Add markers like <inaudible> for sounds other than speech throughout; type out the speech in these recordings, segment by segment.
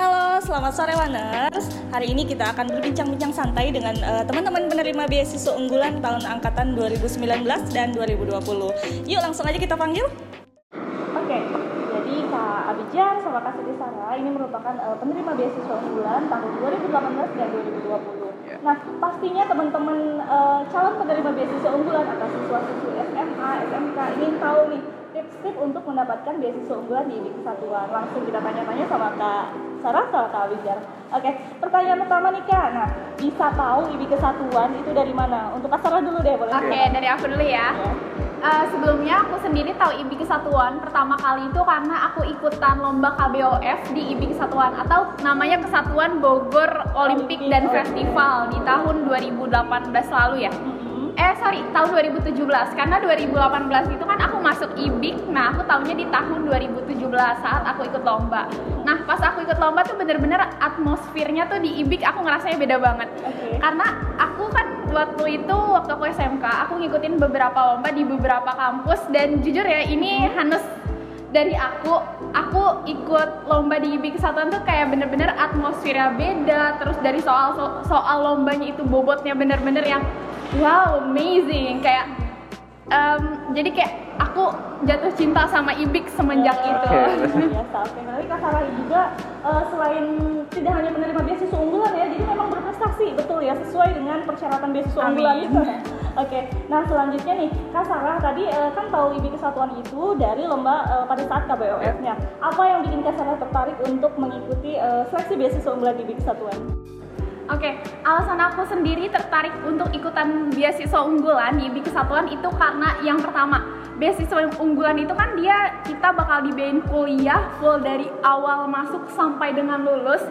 Halo, selamat sore Waners. Hari ini kita akan berbincang-bincang santai dengan uh, teman-teman penerima beasiswa unggulan tahun angkatan 2019 dan 2020. Yuk langsung aja kita panggil. Oke, jadi Kak Abijar sama Kak Siti Sarah ini merupakan uh, penerima beasiswa unggulan tahun 2018 dan 2020. Yeah. Nah, pastinya teman-teman uh, calon penerima beasiswa unggulan atau siswa-siswi SMA, SMK ingin tahu nih tips-tips untuk mendapatkan beasiswa unggulan di Kesatuan. Langsung kita tanya-tanya sama Kak Sarah sama Kak Wijar. Oke, pertanyaan pertama nih Kak. Nah, bisa tahu IBI Kesatuan itu dari mana? Untuk Kak Sarah dulu deh, boleh? Oke, okay, dari aku dulu ya. Uh, sebelumnya aku sendiri tahu IBI Kesatuan pertama kali itu karena aku ikutan lomba KBOF di IBI Kesatuan atau namanya Kesatuan Bogor Olimpik dan Festival di tahun 2018 lalu ya. Eh sorry tahun 2017 karena 2018 itu kan aku masuk IBIK nah aku tahunya di tahun 2017 saat aku ikut lomba. Nah pas aku ikut lomba tuh bener-bener atmosfernya tuh di IBIK aku ngerasanya beda banget. Okay. karena aku kan waktu itu waktu aku SMK aku ngikutin beberapa lomba di beberapa kampus. Dan jujur ya ini Hanus dari aku aku ikut lomba di IBI Kesatuan tuh kayak bener-bener atmosfernya beda terus dari soal soal lombanya itu bobotnya bener-bener yang wow amazing kayak um, jadi kayak aku jatuh cinta sama Ibik semenjak uh, itu. Biasa, oke. <laughs> Okay. Kak Sarah juga uh, selain tidak hanya menerima beasiswa unggulan ya, jadi memang berprestasi, betul ya, sesuai dengan persyaratan beasiswa Amin. unggulan <laughs> itu. Oke, nah selanjutnya nih, Kak Sarah tadi uh, kan tahu Ibik Kesatuan itu dari lomba uh, pada saat KBOF-nya. Apa yang bikin Kak Sarah tertarik untuk mengikuti uh, seleksi beasiswa unggulan Ibik Kesatuan? Oke, alasan aku sendiri tertarik untuk ikutan beasiswa unggulan IBI Kesatuan itu karena yang pertama, beasiswa unggulan itu kan dia kita bakal dibiayain kuliah full dari awal masuk sampai dengan lulus.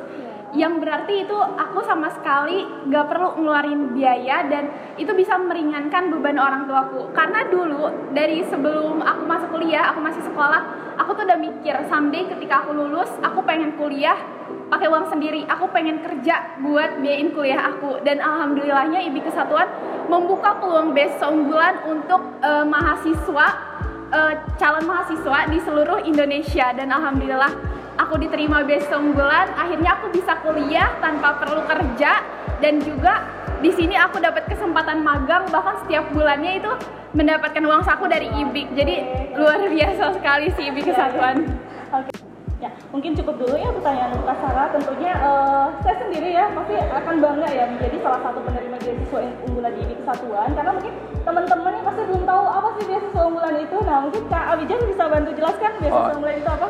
Yang berarti itu aku sama sekali gak perlu ngeluarin biaya dan itu bisa meringankan beban orang tuaku. Karena dulu dari sebelum aku masuk kuliah, aku masih sekolah, aku tuh udah mikir someday ketika aku lulus, aku pengen kuliah pakai uang sendiri. Aku pengen kerja buat biayain kuliah aku. Dan alhamdulillahnya IBI Kesatuan membuka peluang beasiswa unggulan untuk uh, mahasiswa uh, calon mahasiswa di seluruh Indonesia. Dan alhamdulillah aku diterima beasiswa unggulan akhirnya aku bisa kuliah tanpa perlu kerja dan juga di sini aku dapat kesempatan magang bahkan setiap bulannya itu mendapatkan uang saku dari IBI jadi luar biasa sekali sih IBI Kesatuan. Okay. Ya, mungkin cukup dulu ya pertanyaan Kak Sarah. Tentunya uh, saya sendiri ya pasti akan bangga ya menjadi salah satu penerima beasiswa unggulan di Kesatuan karena mungkin teman-teman yang pasti belum tahu apa sih beasiswa unggulan itu. Nah, mungkin Kak Abijan bisa bantu jelaskan beasiswa oh. unggulan itu apa?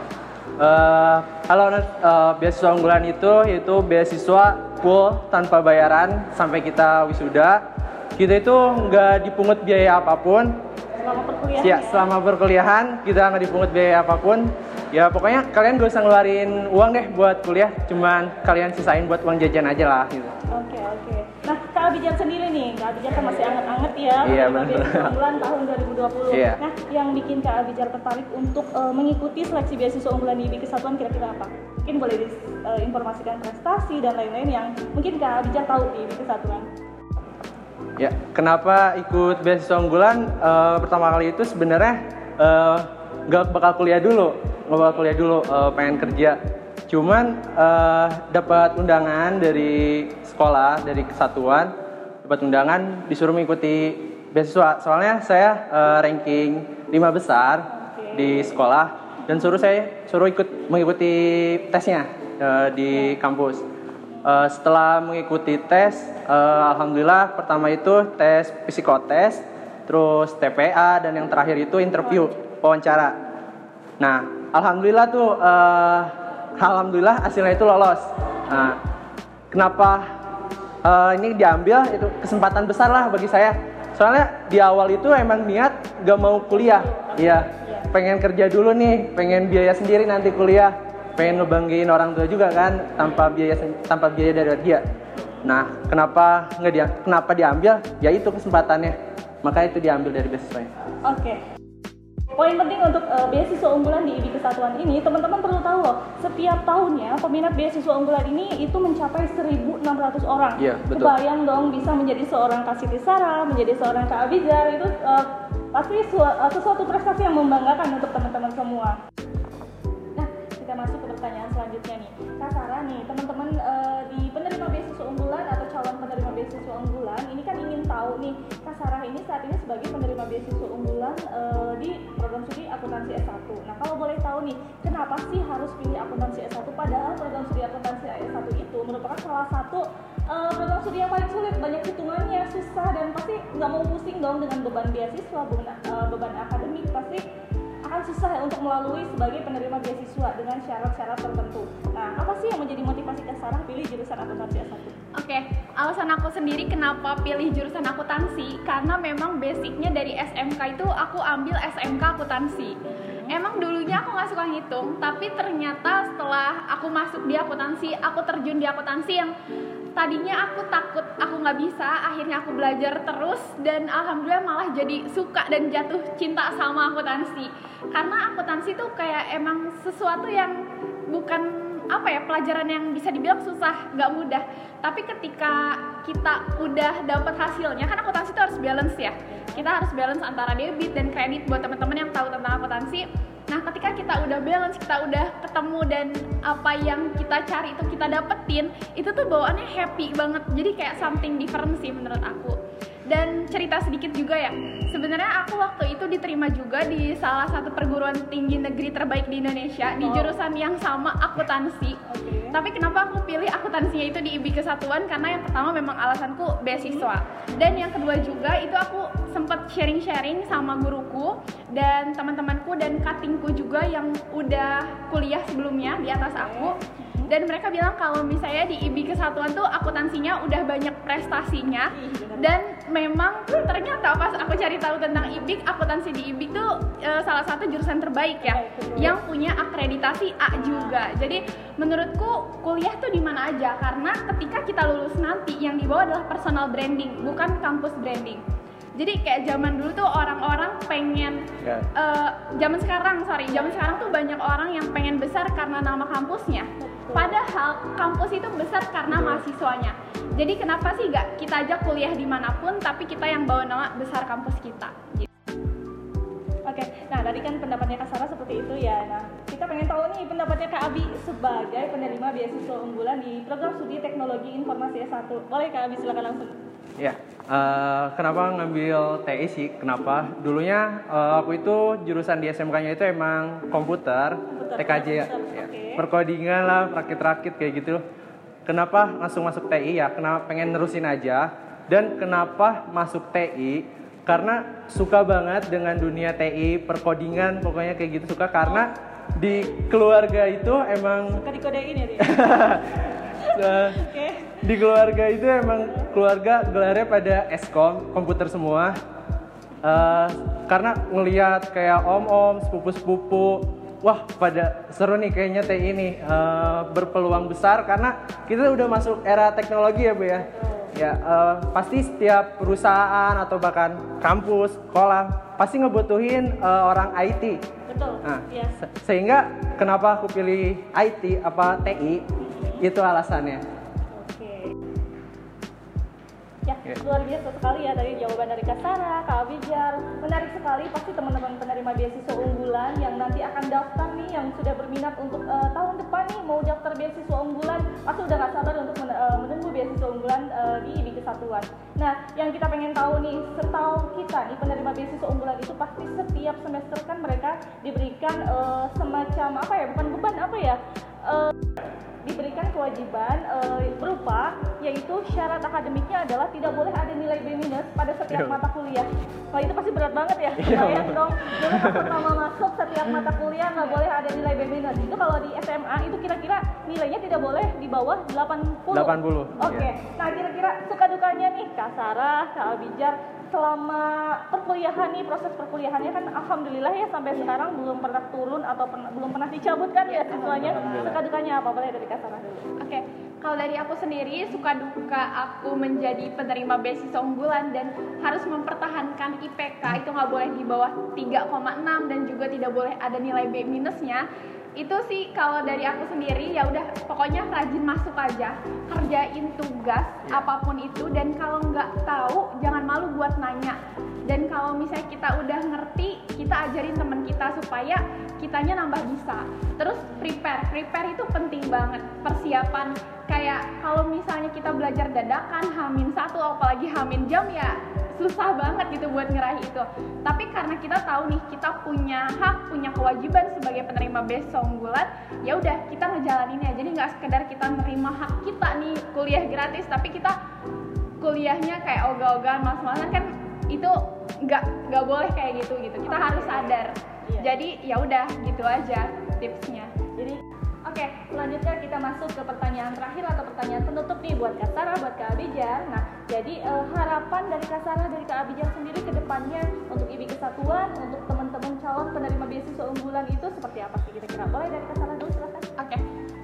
Uh, halo, uh, beasiswa unggulan itu yaitu beasiswa full tanpa bayaran sampai kita wisuda. Kita itu nggak dipungut biaya apa pun. Selama perkuliahan? Ya, selama perkuliahan kita nggak dipungut biaya apa pun ya pokoknya kalian gak usah ngeluarin uang deh buat kuliah. Cuman kalian sisain buat uang jajan aja lah gitu. Oke okay, oke. Okay. nah kak Abijan sendiri nih. Kak Abijan kan masih anget-anget ya. Iya benar. unggulan tahun 2020 iya. nah yang bikin kak Abijan tertarik untuk uh, mengikuti seleksi beasiswa unggulan di IBI Kesatuan kira-kira apa? Mungkin boleh diinformasikan uh, prestasi dan lain-lain yang mungkin kak Abijan tahu di IBI Kesatuan. Ya, kenapa ikut beasiswa unggulan? Uh, pertama kali itu sebenarnya uh, gak bakal kuliah dulu bakal kuliah dulu uh, pengen kerja. Cuman uh, dapat undangan dari sekolah dari kesatuan dapat undangan disuruh mengikuti beasiswa. Soalnya saya uh, ranking lima besar okay. di sekolah dan suruh saya suruh ikut mengikuti tesnya uh, di kampus. Uh, setelah mengikuti tes uh, alhamdulillah pertama itu tes psikotes terus TPA dan yang terakhir itu interview wawancara. Nah alhamdulillah tuh uh, alhamdulillah hasilnya itu lolos. Nah kenapa uh, ini diambil? Itu kesempatan besar lah bagi saya. Soalnya di awal itu emang niat gak mau kuliah. Iya pengen kerja dulu nih pengen biaya sendiri nanti kuliah. Pengen ngebanggain orang tua juga kan tanpa biaya tanpa biaya dari dia. Nah kenapa nggak dia kenapa diambil? Ya itu kesempatannya. Maka itu diambil dari beasiswa oke. okay. Poin penting untuk uh, beasiswa unggulan di IBI Kesatuan ini, teman-teman perlu tahu loh, setiap tahunnya peminat beasiswa unggulan ini itu mencapai 1.600 orang. Iya, betul. Kebayang dong bisa menjadi seorang Kasiti Sarah, menjadi seorang Kak Abizar, itu uh, pasti su uh, sesuatu prestasi yang membanggakan untuk teman-teman semua. Nah, kita masuk ke pertanyaan selanjutnya nih. Kak Sarah nih, Kak Sarah ini saat ini sebagai penerima beasiswa unggulan uh, di program studi akuntansi S1. Nah, kalau boleh tahu nih, kenapa sih harus pilih akuntansi S1 padahal program studi akuntansi S1 itu merupakan salah satu uh, program studi yang paling sulit, banyak hitungannya, susah dan pasti nggak mau pusing dong dengan beban beasiswa, beban, uh, beban akademik, pasti akan susah ya untuk melalui sebagai penerima beasiswa dengan syarat-syarat tertentu. Nah, apa sih yang menjadi motivasi Kak Sarah pilih jurusan akuntansi S1? Oke, okay. alasan aku sendiri kenapa pilih jurusan akuntansi karena memang basicnya dari SMK itu aku ambil SMK akuntansi. Emang dulunya aku nggak suka ngitung, tapi ternyata setelah aku masuk di akuntansi, aku terjun di akuntansi yang tadinya aku takut aku nggak bisa akhirnya aku belajar terus dan alhamdulillah malah jadi suka dan jatuh cinta sama akuntansi karena akuntansi tuh kayak emang sesuatu yang bukan apa ya pelajaran yang bisa dibilang susah nggak mudah tapi ketika kita udah dapat hasilnya kan akuntansi itu harus balance ya kita harus balance antara debit dan kredit buat teman-teman yang tahu tentang akuntansi Nah, ketika kita udah balance, kita udah ketemu dan apa yang kita cari itu kita dapetin, itu tuh bawaannya happy banget. Jadi kayak something different sih menurut aku. Dan cerita sedikit juga ya, sebenarnya aku waktu itu diterima juga di salah satu perguruan tinggi negeri terbaik di Indonesia di jurusan yang sama akuntansi. Okay. Tapi kenapa aku pilih akuntansinya itu di IB Kesatuan? Karena yang pertama memang alasanku beasiswa. Dan yang kedua juga itu aku sempat sharing-sharing sama guruku dan teman-temanku dan cuttingku juga yang udah kuliah sebelumnya di atas aku dan mereka bilang kalau misalnya di IB Kesatuan tuh akuntansinya udah banyak prestasinya dan memang ternyata pas aku cari tahu tentang IBIK akuntansi di IBIK tuh e, salah satu jurusan terbaik ya yang punya akreditasi A juga jadi menurutku kuliah tuh di mana aja karena ketika kita lulus nanti yang dibawa adalah personal branding bukan kampus branding jadi kayak zaman dulu tuh orang-orang pengen yeah. Ya. uh, zaman sekarang sorry zaman sekarang tuh banyak orang yang pengen besar karena nama kampusnya padahal kampus itu besar karena mahasiswanya jadi kenapa sih gak kita aja kuliah di mana pun tapi kita yang bawa nama besar kampus kita gitu. Oke, nah tadi kan pendapatnya Kak Sarah seperti itu ya. Nah, kita pengen tahu nih pendapatnya Kak Abi sebagai penerima beasiswa unggulan di program studi teknologi informasi S1. Boleh Kak Abi silakan langsung. Ya, uh, kenapa ngambil TI sih? Kenapa? Dulunya uh, aku itu jurusan di SMK-nya itu emang komputer, komputer TKJ ya, ya. Okay. Perkodingan lah, rakit-rakit kayak gitu. Kenapa langsung masuk TI ya? Kenapa pengen nerusin aja? Dan kenapa masuk TI? Karena suka banget dengan dunia TI, perkodingan, pokoknya kayak gitu suka karena di keluarga itu emang <laughs> suka dikodein ya dia. <laughs> okay di keluarga itu emang keluarga gelarnya pada eskom komputer semua uh, karena ngelihat kayak om-om sepupu-sepupu wah pada seru nih kayaknya teh ini uh, berpeluang besar karena kita udah masuk era teknologi ya bu ya. Ya uh, pasti setiap perusahaan atau bahkan kampus sekolah pasti ngebutuhin uh, orang IT betul nah, yes. se sehingga kenapa aku pilih IT apa TI itu alasannya Ya, yeah. luar biasa sekali ya dari jawaban dari Kasara, Kak Abijar. Menarik sekali pasti teman-teman penerima beasiswa unggulan yang nanti akan daftar nih yang sudah berminat untuk uh, tahun depan nih mau daftar beasiswa unggulan, pasti udah gak sabar untuk men uh, menunggu beasiswa unggulan uh, di IBI Kesatuan. Nah, yang kita pengen tahu nih, setahu kita nih penerima beasiswa unggulan itu pasti setiap semester kan mereka diberikan uh, semacam apa ya, bukan beban apa ya? Uh, diberikan kewajiban uh, berupa yaitu syarat akademiknya adalah tidak boleh ada nilai B minus pada setiap yeah. mata kuliah. Wah itu pasti berat banget ya. Yeah. Bayang dong, dulu pas pertama masuk setiap mata kuliah nggak boleh ada nilai B minus. Itu kalau di SMA itu kira-kira nilainya tidak boleh di bawah 80. 80. Oke. Okay. Yeah. Nah kira-kira suka dukanya nih Kak Sarah, Kak Abijar selama perkuliahan nih proses perkuliahannya kan alhamdulillah ya sampai yeah. sekarang belum pernah turun atau pen belum pernah dicabut kan ya siswanya suka dukanya apa boleh dari Kak Sarah dulu oke okay. kalau dari aku sendiri suka duka aku menjadi penerima beasiswa unggulan dan harus mempertahankan IPK itu nggak boleh di bawah 3,6 dan juga tidak boleh ada nilai B minusnya itu sih kalau dari aku sendiri ya udah pokoknya rajin masuk aja kerjain tugas apa pun itu dan kalau nggak tahu jangan malu buat nanya. Dan kalau misalnya kita udah ngerti kita ajarin teman kita supaya kitanya nambah bisa. Terus prepare prepare itu penting banget persiapan. Kayak kalau misalnya kita belajar dadakan hamin satu apalagi hamin jam ya susah banget gitu buat ngeraih itu. Tapi karena kita tahu nih kita punya hak punya kewajiban sebagai penerima beasiswa unggulan ya udah kita ngejalaninnya. Jadi nggak sekedar kita nerima hak kita nih kuliah gratis tapi kita kuliahnya kayak ogah-ogahan malas-malasan kan itu nggak nggak boleh kayak gitu gitu. Kita harus sadar. Iya. jadi ya udah gitu aja tipsnya. Jadi oke, selanjutnya kita masuk ke pertanyaan terakhir atau pertanyaan penutup nih buat Kak Sarah, buat Kak Abijar. Nah, jadi eh, harapan dari Kak Sarah, dari Kak Abijar sendiri ke depannya untuk IBI Kesatuan, untuk teman-teman calon penerima beasiswa unggulan itu seperti apa sih kira-kira? Boleh dari Kak Sarah dulu silahkan. Oke,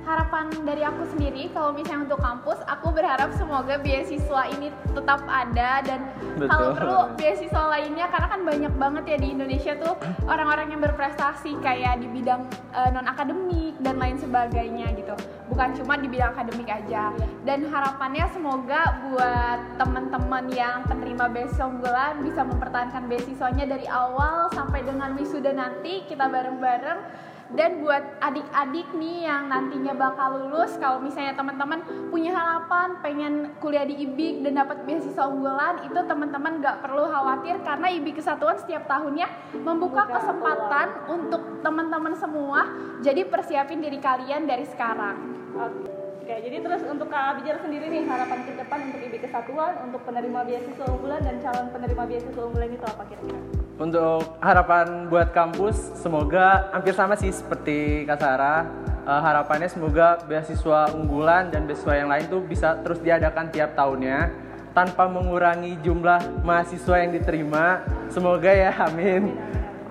harapan dari aku sendiri kalau misalnya untuk kampus, aku berharap semoga beasiswa ini tetap ada dan Betul. kalau perlu beasiswa lainnya karena kan banyak banget ya di Indonesia tuh orang-orang yang berprestasi kayak di bidang non akademik dan lain sebagainya gitu. Bukan cuma di bidang akademik aja. Dan harapannya semoga buat teman-teman yang penerima beasiswa unggulan bisa mempertahankan beasiswanya dari awal sampai dengan wisuda nanti kita bareng-bareng dan buat adik-adik nih yang nantinya bakal lulus kalau misalnya teman-teman punya harapan pengen kuliah di IBIK dan dapat beasiswa unggulan itu teman-teman gak perlu khawatir karena IBIK Kesatuan setiap tahunnya membuka kesempatan untuk teman-teman semua jadi persiapin diri kalian dari sekarang Oke. Oke, jadi terus untuk Kak Abijar sendiri nih harapan ke depan untuk IBI Kesatuan, untuk penerima beasiswa unggulan dan calon penerima beasiswa unggulan itu apa kira-kira? Untuk harapan buat kampus, semoga hampir sama sih seperti Kak Sarah. Eh, harapannya semoga beasiswa unggulan dan beasiswa yang lain tuh bisa terus diadakan tiap tahunnya tanpa mengurangi jumlah mahasiswa yang diterima. Semoga ya, <laughs> amin.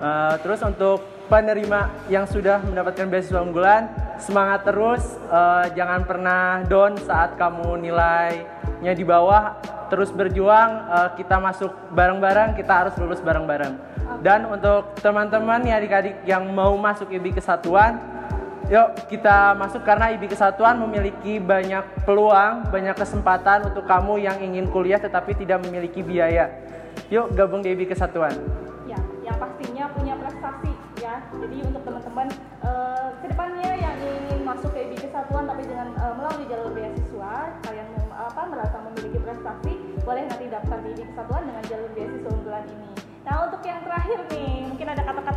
Eh, terus untuk penerima yang sudah mendapatkan beasiswa unggulan, semangat terus. Eh, jangan pernah down saat kamu nilainya di bawah. Terus berjuang, eh, kita masuk bareng-bareng, kita harus lulus bareng-bareng. Dan untuk teman-teman nih adik-adik yang mau masuk IBI Kesatuan, yuk kita masuk karena IBI Kesatuan memiliki banyak peluang, banyak kesempatan untuk kamu yang ingin kuliah tetapi tidak memiliki biaya. Yuk gabung di IBI Kesatuan.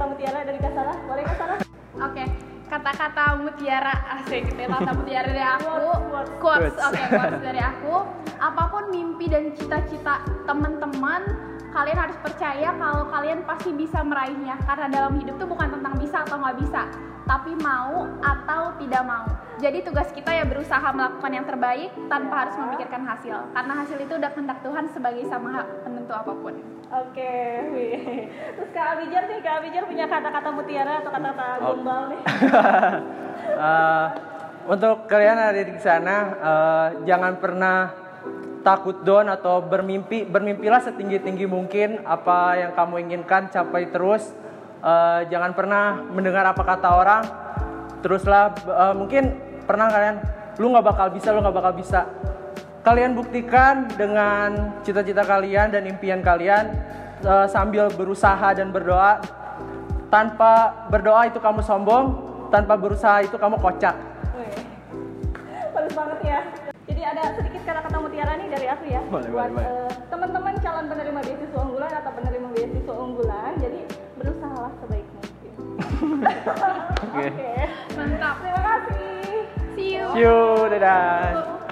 Mutiara dari Kak Sarah. Boleh Kak Sarah? Oke, kata-kata mutiara asik gitu ya, kata <laughs> mutiara dari aku. Quotes, oke, quotes dari aku. Apa pun mimpi dan cita-cita teman-teman, kalian harus percaya kalau kalian pasti bisa meraihnya. Karena dalam hidup tuh bukan tentang bisa atau nggak bisa, tapi mau atau tidak mau. Jadi tugas kita ya berusaha melakukan yang terbaik tanpa harus memikirkan hasil. Karena hasil itu udah kehendak Tuhan sebagai sama penentu apa pun. Oke, wih. Terus Kak Abijar nih, Kak Abijar punya kata-kata mutiara atau kata-kata Oh. gombal nih? <laughs> Eh, untuk kalian yang ada di sana, eh, jangan pernah takut down atau bermimpi. Bermimpilah setinggi-tinggi mungkin apa yang kamu inginkan capai terus. Eh, jangan pernah mendengar apa kata orang. Teruslah eh, mungkin pernah kalian lu nggak bakal bisa, lu nggak bakal bisa. Kalian buktikan dengan cita-cita kalian dan impian kalian eh, sambil berusaha dan berdoa. Tanpa berdoa itu kamu sombong, tanpa berusaha itu kamu kocak. Wih, bagus banget ya. Jadi ada sedikit kata-kata mutiara nih dari aku ya Boleh, buat boleh, eh, teman-teman calon penerima beasiswa unggulan atau penerima beasiswa unggulan. Jadi berusahalah sebaik mungkin. <laughs> Oke. Oke. Mantap. Terima kasih. See you. See you.